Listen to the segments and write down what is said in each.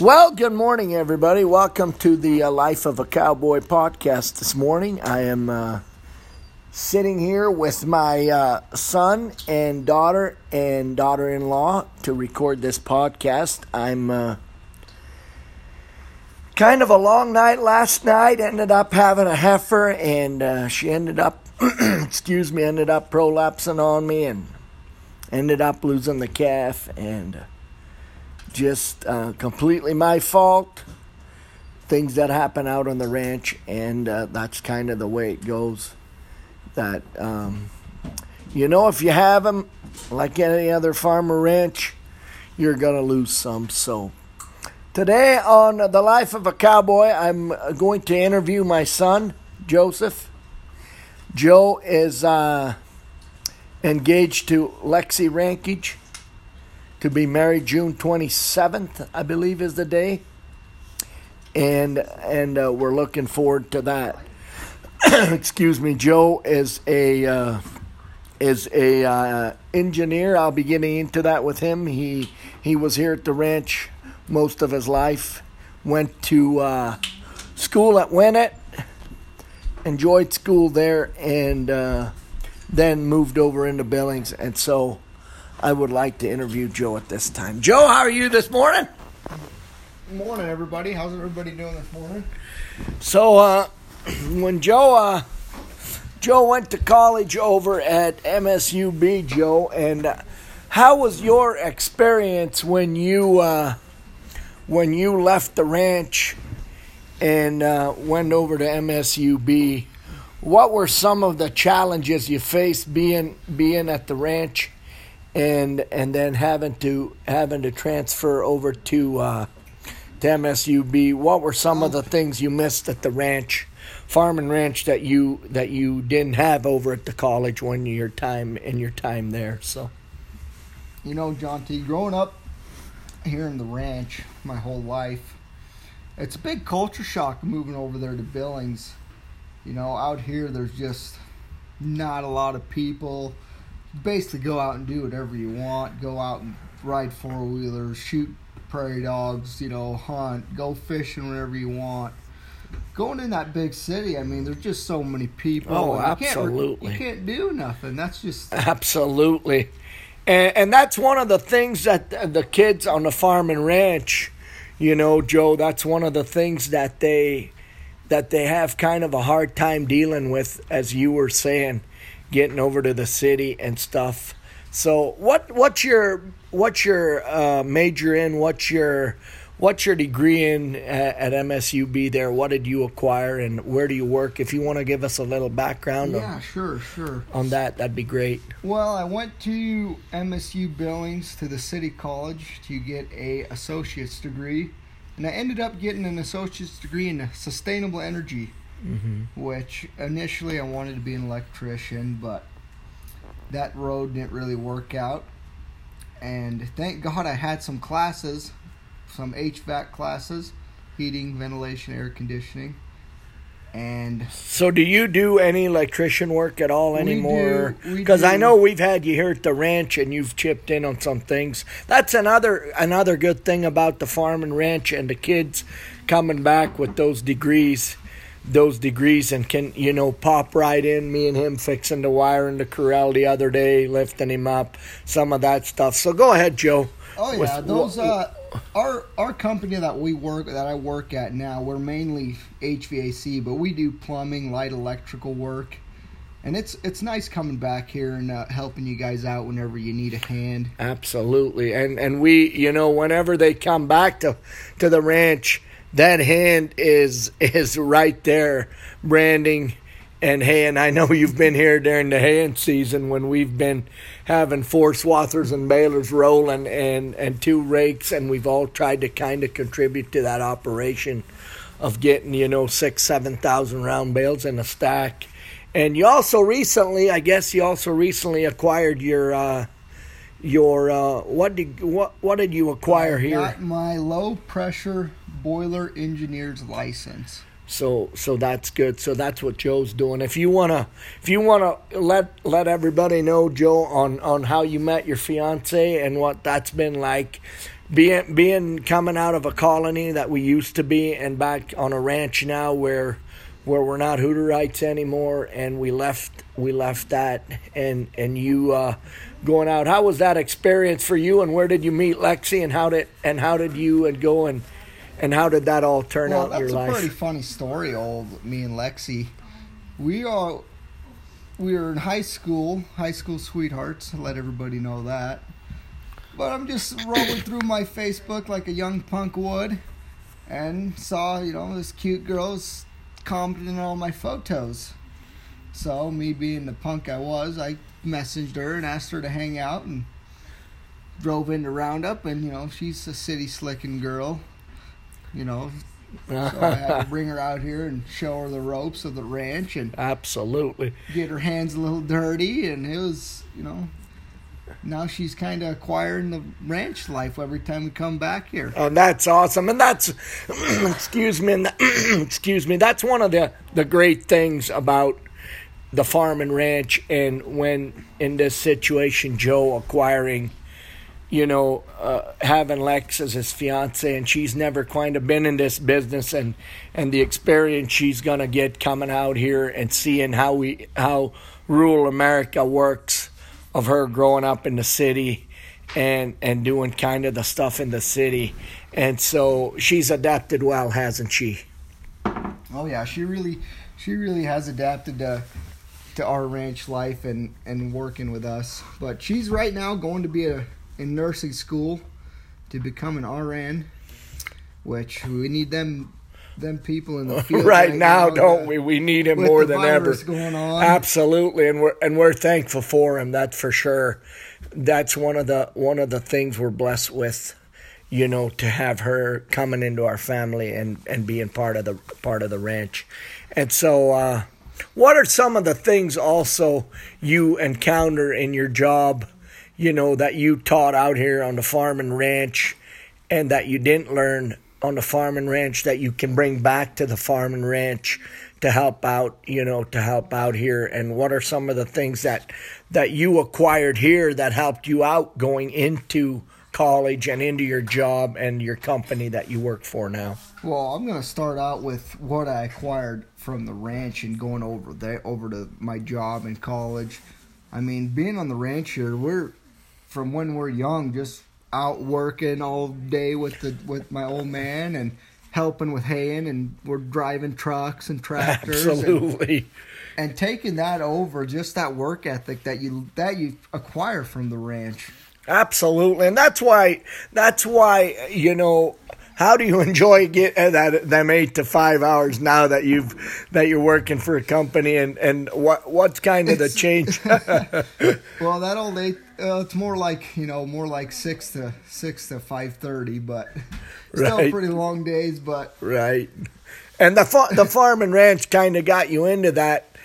Well, good morning, everybody. Welcome to the uh, Life of a Cowboy podcast this morning. I am uh, sitting here with my uh, son and daughter and daughter in law to record this podcast. I'm uh, kind of a long night last night. Ended up having a heifer, and uh, she ended up, excuse me, ended up prolapsing on me and ended up losing the calf. And uh, just uh, completely my fault. Things that happen out on the ranch, and uh, that's kind of the way it goes. That um, you know, if you have them, like any other farmer ranch, you're gonna lose some. So today on the life of a cowboy, I'm going to interview my son Joseph. Joe is uh, engaged to Lexi Rankage to be married June 27th, I believe is the day. And and uh, we're looking forward to that. Excuse me, Joe is a uh, is a uh, engineer. I'll be getting into that with him. He he was here at the ranch most of his life. Went to uh, school at Winnett, enjoyed school there, and uh, then moved over into Billings. And so I would like to interview Joe at this time. Joe, how are you this morning? Morning, everybody. How's everybody doing this morning? So, uh, when Joe uh, Joe went to college over at MSUB, Joe, and uh, how was your experience when you uh, when you left the ranch and uh, went over to MSUB? What were some of the challenges you faced being being at the ranch? And and then having to having to transfer over to uh, to MSUB. What were some of the things you missed at the ranch, farm and ranch that you that you didn't have over at the college when your time in your time there? So, you know, John T. Growing up here in the ranch my whole life, it's a big culture shock moving over there to Billings. You know, out here there's just not a lot of people basically go out and do whatever you want. Go out and ride four wheelers, shoot prairie dogs, you know, hunt, go fishing whenever you want. Going in that big city, I mean, there's just so many people. Oh, absolutely. You can't, you can't do nothing. That's just absolutely, and and that's one of the things that the kids on the farm and ranch, you know, Joe. That's one of the things that they that they have kind of a hard time dealing with, as you were saying getting over to the city and stuff. So what what's your what's your uh, major in? What's your what's your degree in at, at, MSUB there? What did you acquire and where do you work? If you want to give us a little background, yeah, on, sure, sure, on that, that'd be great. Well, I went to MSU Billings to the City College to get a associate's degree, and I ended up getting an associate's degree in sustainable energy mm-hmm. which initially I wanted to be an electrician, but that road didn't really work out. And thank God I had some classes, some HVAC classes, heating, ventilation, air conditioning. And so, do you do any electrician work at all anymore? Because I know we've had you here at the ranch, and you've chipped in on some things. That's another another good thing about the farm and ranch, and the kids coming back with those degrees those degrees and can you know pop right in. Me and him fixing the wire in the corral the other day lifting him up some of that stuff. So go ahead joe. Oh yeah with, those uh our our company that we work that i work at now we're mainly hvac but we do plumbing light electrical work. And it's it's nice coming back here and uh, helping you guys out whenever you need a hand. Absolutely. And and we you know whenever they come back to to the ranch that hand is is right there branding. And hay and I know you've been here during the haying season when we've been having four swathers and balers rolling and and two rakes and we've all tried to kind of contribute to that operation of getting you know six seven thousand round bales in a stack. And you also recently I guess you also recently acquired your uh, your uh, what did what what did you acquire I here? Got my low pressure boiler engineer's license. So so that's good. So that's what Joe's doing. If you wanna if you wanna let let everybody know, Joe, on on how you met your fiance and what that's been like, being being coming out of a colony that we used to be and back on a ranch now where where we're not Hutterites anymore and we left we left that and and you uh, going out how was that experience for you and where did you meet Lexi and how did and how did you and go and and how did that all turn well, out in that's your a life pretty funny story. Old me and Lexi, we are we were in high school, high school sweethearts. Let everybody know that. But I'm just rolling through my Facebook like a young punk would, and saw you know this cute girl's commenting on all my photos. So me being the punk I was, I messaged her and asked her to hang out and drove into Roundup and you know she's a city slicking girl you know so I had to bring her out here and show her the ropes of the ranch and absolutely get her hands a little dirty and it was you know now she's kind of acquiring the ranch life every time we come back here. And that's awesome and that's excuse me excuse me that's one of the the great things about the farm and ranch and when in this situation joe acquiring you know uh, having lex as his fiance and she's never kind of been in this business and and the experience she's gonna get coming out here and seeing how we how rural america works of her growing up in the city and and doing kind of the stuff in the city. And so she's adapted well hasn't she? Oh yeah. She really she really has adapted to to our ranch life and and working with us. But she's right now going to be a in nursing school to become an RN which we need them them people in the field right, now, now don't we? We need him more than ever. Absolutely, and we're and we're thankful for him. That's for sure. That's one of the one of the things we're blessed with. You know, to have her coming into our family and and being part of the part of the ranch, and so. uh what are some of the things also you encounter in your job, you know, that you taught out here on the farm and ranch and that you didn't learn on the farm and ranch that you can bring back to the farm and ranch to help out, you know, to help out here? And what are some of the things that that you acquired here that helped you out going into college and into your job and your company that you work for now? Well, I'm gonna start out with what I acquired from the ranch and going over there over to my job in college. I mean, being on the ranch here, we're from when we're young, just out working all day with the with my old man and helping with haying, and we're driving trucks and tractors. Absolutely. And, and taking that over, just that work ethic that you that you acquire from the ranch. Absolutely, and that's why that's why you know how do you enjoy get uh, that them eight to five hours now that you've that you're working for a company and and what what's kind of the change? well, that old eight, uh, it's more like you know more like six to six to five thirty, but still Right. pretty long days. But right, and the fa- the farm and ranch kind of got you into that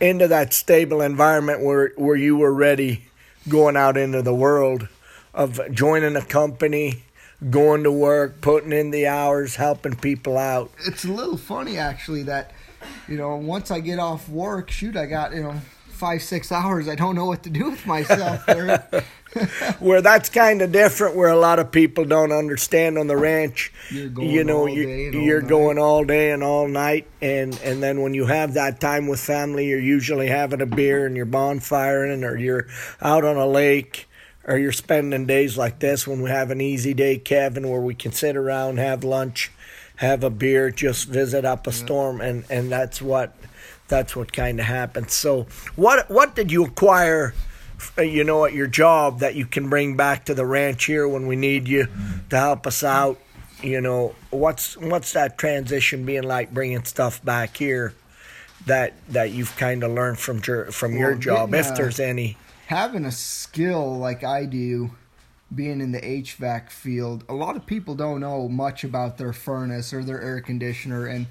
into that stable environment where where you were ready going out into the world of joining a company going to work putting in the hours helping people out it's a little funny actually that you know once I get off work, shoot, I got you know five six hours. I don't know what to do with myself. there. where that's kind of different where a lot of people don't understand on the ranch You're going you know all you, day and all you're night. going all day and all night and and then when you have that time with family you're usually having a beer and you're bonfiring or you're out on a lake or you're spending days like this when we have an easy day kevin where we can sit around have lunch have a beer just visit up a storm and and that's what that's what kind of happens so what what did you acquire uh, you know, at your job that you can bring back to the ranch here when we need you to help us out. You know, what's what's that transition being like bringing stuff back here that that you've kind of learned from your from your job, getting, if uh, there's any. Having a skill like I do, being in the HVAC field, a lot of people don't know much about their furnace or their air conditioner and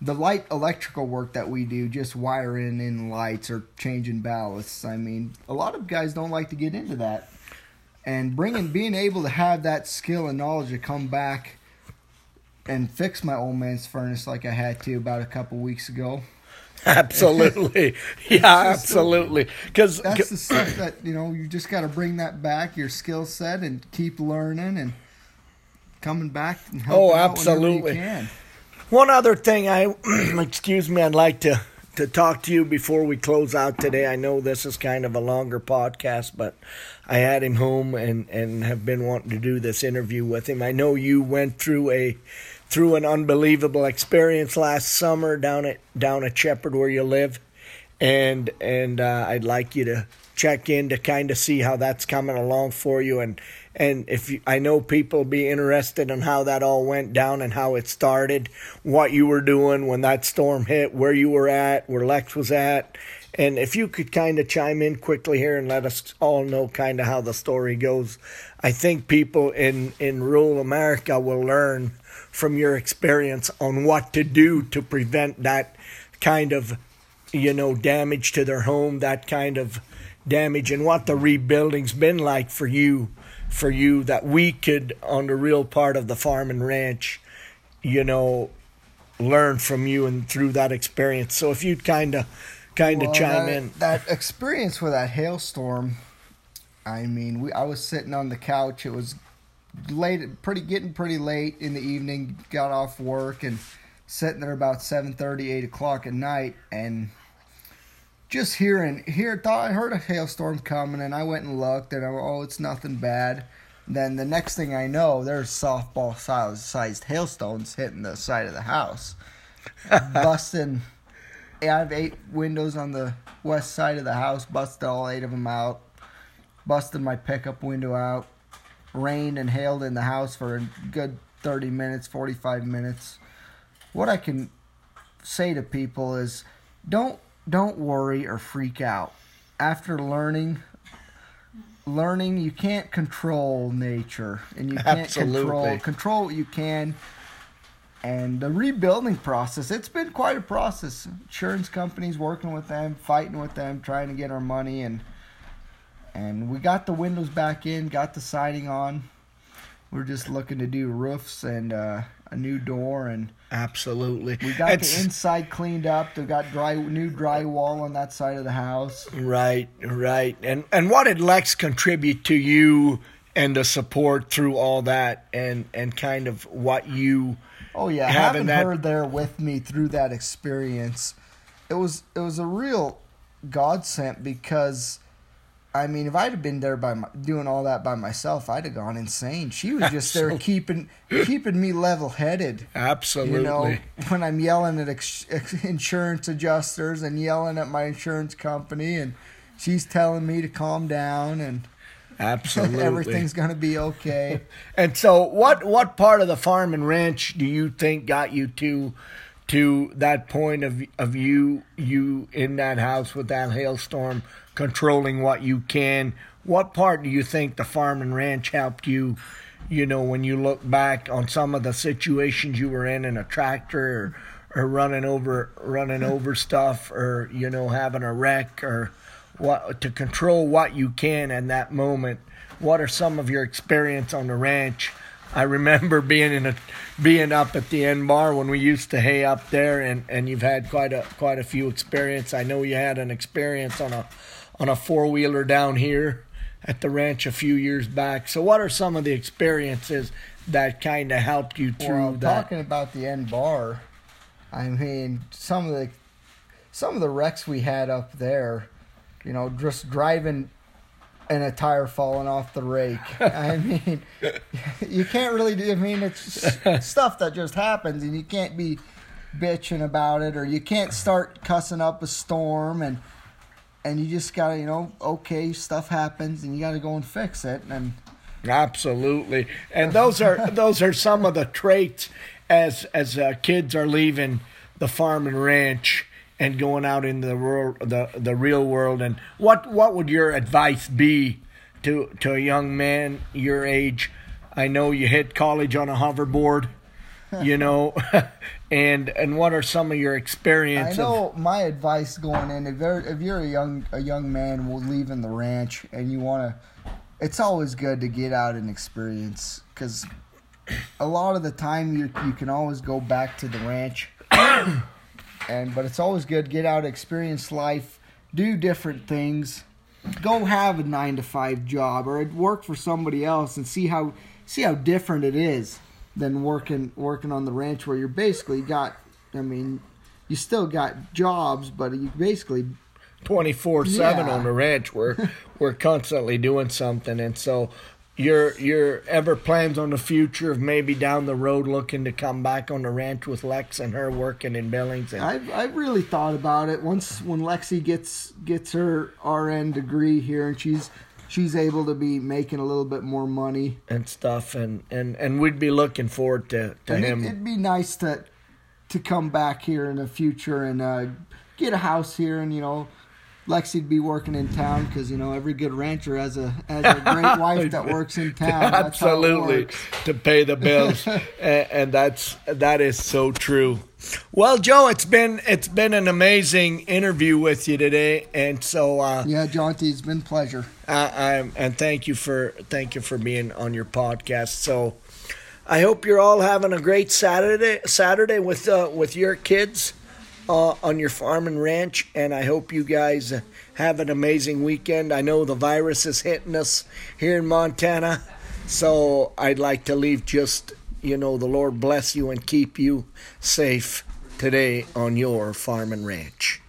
the light electrical work that we do, just wiring in lights or changing ballasts. I mean, a lot of guys don't like to get into that. And bringing, being able to have that skill and knowledge to come back and fix my old man's furnace like I had to about a couple weeks ago. Absolutely, yeah, absolutely. Because that's the stuff that you know you just got to bring that back your skill set and keep learning and coming back and Oh, helping you absolutely. can. One other thing, I excuse me, I'd like to to talk to you before we close out today. I know this is kind of a longer podcast, but I had him home and and have been wanting to do this interview with him. I know you went through a through an unbelievable experience last summer down at down at Shepherd where you live, and and uh, I'd like you to check in to kind of see how that's coming along for you and and if you, I know people be interested in how that all went down and how it started, what you were doing when that storm hit, where you were at, where Lex was at, and if you could kind of chime in quickly here and let us all know kind of how the story goes, I think people in in rural America will learn from your experience on what to do to prevent that kind of you know damage to their home, that kind of damage, and what the rebuilding's been like for you for you that we could on the real part of the farm and ranch you know learn from you and through that experience so if you'd kind of kind of Well, chime that, in That experience with that hailstorm, I mean, we I was sitting on the couch. It was late, pretty getting pretty late in the evening. Got off work and sitting there about 7:30, 8 o'clock at night, and just hearing here thought I heard a hailstorm coming, and I went and looked, and I oh, it's nothing bad. Then the next thing I know, there's softball sized hailstones hitting the side of the house, busting. I have eight windows on the west side of the house. Busted all eight of them out. Busted my pickup window out. Rained and hailed in the house for a good 30 minutes, 45 minutes. What I can say to people is don't don't worry or freak out. After learning learning you can't control nature and you can't control control what you can. And the rebuilding process it's been quite a process. Insurance companies working with them fighting with them trying to get our money and and we got the windows back in got the siding on. We're just looking to do roofs and uh, a new door and absolutely. we got It's- the inside cleaned up. We got dry new drywall on that side of the house. Right right. And and what did lex contribute to you and the support through all that and and kind of what you Oh yeah, having having that- her there with me through that experience, it was it was a real godsend because, I mean, if I'd have been there by my, doing all that by myself, I'd have gone insane. She was just there keeping keeping me level headed. absolutely You know, when I'm yelling at ex- ex- insurance adjusters and yelling at my insurance company, and she's telling me to calm down and absolutely everything's gonna be okay. And so, what what part of the farm and ranch do you think got you to to that point of of you you in that house with that hailstorm, controlling what you can? What part do you think the farm and ranch helped you? You know, when you look back on some of the situations you were in in a tractor or, or running over running over stuff or you know having a wreck or what to control what you can in that moment what are some of your experience on the ranch i remember being in a being up at the end bar when we used to hay up there and and you've had quite a quite a few experience. I know you had an experience on a on a four-wheeler down here at the ranch a few years back. So what are some of the experiences that kind of helped you through Well, that? talking about the end bar, I mean some of the some of the wrecks we had up there, you know, just driving and a tire falling off the rake. I mean, you can't really do. I mean, it's stuff that just happens, and you can't be bitching about it, or you can't start cussing up a storm, and and you just gotta, you know, okay, stuff happens, and you gotta go and fix it, and. Absolutely, and those are those are some of the traits as as uh, kids are leaving the farm and ranch and going out into the rural, the the real world. And what what would your advice be to to a young man your age? I know you hit college on a hoverboard, you know, and and what are some of your experiences? I know my advice going in if you're if you're a young a young man leaving the ranch and you want to, it's always good to get out and experience because a lot of the time you you can always go back to the ranch, and but it's always good get out, experience life, do different things, go have a nine to five job or work for somebody else and see how see how different it is. than working working on the ranch where you're basically got. I mean, you still got jobs, but you basically twenty four seven on the ranch. We're we're constantly doing something, and so your your ever plans on the future of maybe down the road looking to come back on the ranch with Lex and her working in Billings and I've I've really thought about it. Once when Lexi gets gets her RN degree here and she's she's able to be making a little bit more money. and stuff, and and and we'd be looking forward to to And it, him. it'd be nice to to come back here in the future and uh, get a house here and you know Lexi'd be working in town because you know every good rancher has a has a great wife that works in town. That's how it Absolutely, to pay the bills, and, and that's that is so true. Well, Joe, it's been it's been an amazing interview with you today, and so uh, Yeah, Jonty, it's been a pleasure. I, I'm and thank you for thank you for being on your podcast. So, I hope you're all having a great Saturday Saturday with uh, with your kids uh, on your farm and ranch, and I hope you guys have an amazing weekend. I know the virus is hitting us here in Montana, so I'd like to leave just you know the Lord bless you and keep you safe today on your farm and ranch.